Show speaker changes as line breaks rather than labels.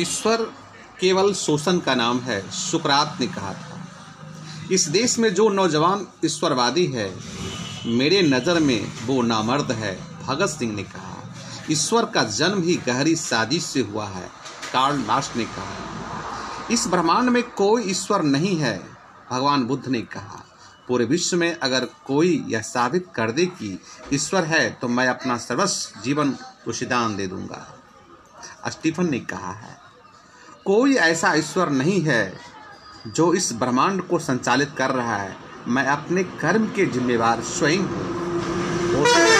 ईश्वर केवल शोषण का नाम है, सुकरात ने कहा था। इस देश में जो नौजवान ईश्वरवादी है, मेरे नज़र में वो नामर्द है, भगत सिंह ने कहा। ईश्वर का जन्म ही गहरी साजिश से हुआ है, कार्ल मार्क्स ने कहा। इस ब्रह्मांड में कोई ईश्वर नहीं है, भगवान बुद्ध ने कहा। पूरे विश्व में अगर कोई यह साबित कर दे कि ईश्वर है तो मैं अपना सर्वस्व जीवन को उशिदान दे दूँगा। स्टीफन ने कहा है कोई ऐसा ईश्वर नहीं है जो इस ब्रह्मांड को संचालित कर रहा है। मैं अपने कर्म के जिम्मेवार स्वयं हूँ।